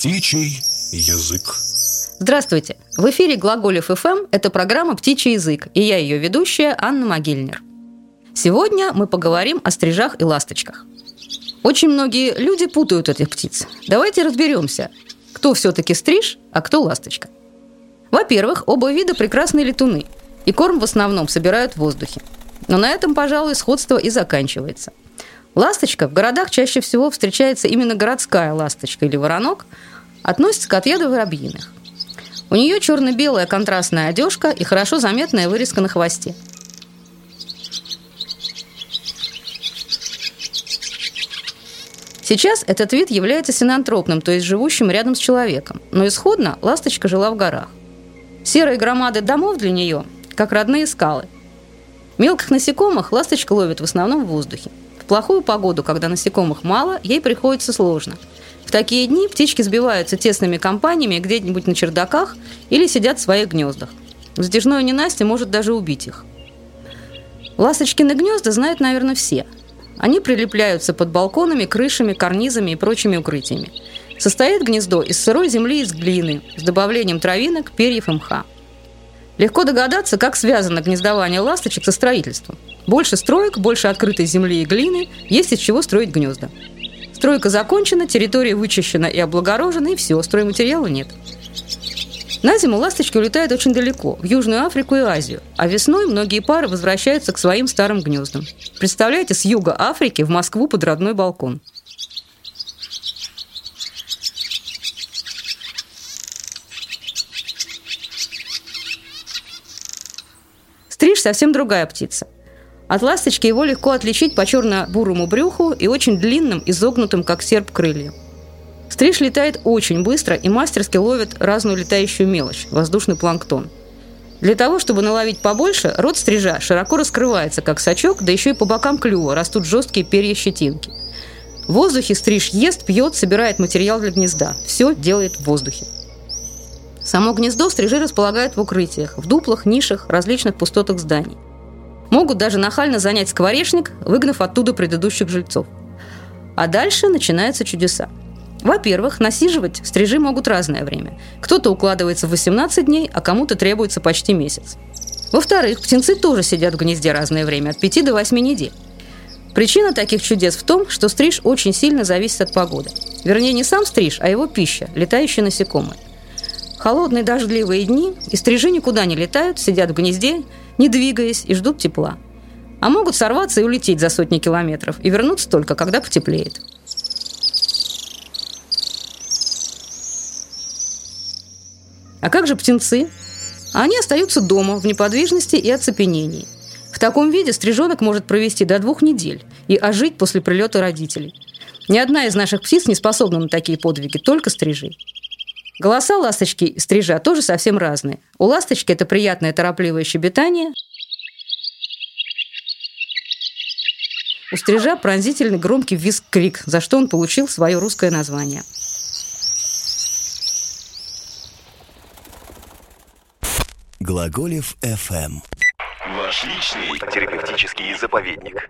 Птичий язык. Здравствуйте! В эфире Глаголев ФМ. Это программа «Птичий язык» и я ее ведущая Анна Могильнер. Сегодня мы поговорим о стрижах и ласточках. Очень многие люди путают этих птиц. Давайте разберемся, кто все-таки стриж, а кто ласточка. Во-первых, оба вида прекрасные летуны, и корм в основном собирают в воздухе. Но на этом, пожалуй, сходство и заканчивается. Ласточка в городах чаще всего встречается именно городская ласточка или воронок, относится к отъеду воробьиных. У нее черно-белая контрастная одежка и хорошо заметная вырезка на хвосте. Сейчас этот вид является синантропным, то есть живущим рядом с человеком, но исходно ласточка жила в горах. Серые громады домов для нее, как родные скалы. Мелких насекомых ласточка ловит в основном в воздухе. В плохую погоду, когда насекомых мало, ей приходится сложно – в такие дни птички сбиваются тесными компаниями где-нибудь на чердаках или сидят в своих гнездах. Затяжное ненастье может даже убить их. Ласточкины гнезда знают, наверное, все. Они прилепляются под балконами, крышами, карнизами и прочими укрытиями. Состоит гнездо из сырой земли из глины с добавлением травинок, перьев и мха. Легко догадаться, как связано гнездование ласточек со строительством. Больше строек, больше открытой земли и глины, есть из чего строить гнезда. Стройка закончена, территория вычищена и облагорожена, и все, стройматериала нет. На зиму ласточки улетают очень далеко, в Южную Африку и Азию, а весной многие пары возвращаются к своим старым гнездам. Представляете, с юга Африки в Москву под родной балкон. Стриж совсем другая птица – от ласточки его легко отличить по черно-бурому брюху и очень длинным, изогнутым, как серп, крыльям. Стриж летает очень быстро и мастерски ловит разную летающую мелочь – воздушный планктон. Для того, чтобы наловить побольше, рот стрижа широко раскрывается, как сачок, да еще и по бокам клюва растут жесткие перья-щетинки. В воздухе стриж ест, пьет, собирает материал для гнезда. Все делает в воздухе. Само гнездо стрижи располагают в укрытиях, в дуплах, нишах, различных пустотах зданий. Могут даже нахально занять скворечник, выгнав оттуда предыдущих жильцов. А дальше начинаются чудеса. Во-первых, насиживать стрижи могут разное время. Кто-то укладывается в 18 дней, а кому-то требуется почти месяц. Во-вторых, птенцы тоже сидят в гнезде разное время, от 5 до 8 недель. Причина таких чудес в том, что стриж очень сильно зависит от погоды. Вернее, не сам стриж, а его пища, летающие насекомые. Холодные дождливые дни, и стрижи никуда не летают, сидят в гнезде, не двигаясь, и ждут тепла. А могут сорваться и улететь за сотни километров, и вернуться только, когда потеплеет. А как же птенцы? Они остаются дома в неподвижности и оцепенении. В таком виде стрижонок может провести до двух недель и ожить после прилета родителей. Ни одна из наших птиц не способна на такие подвиги, только стрижи. Голоса ласточки и стрижа тоже совсем разные. У ласточки это приятное торопливое щебетание. У стрижа пронзительный громкий визг-крик, за что он получил свое русское название. Глаголев FM. Ваш личный терапевтический заповедник.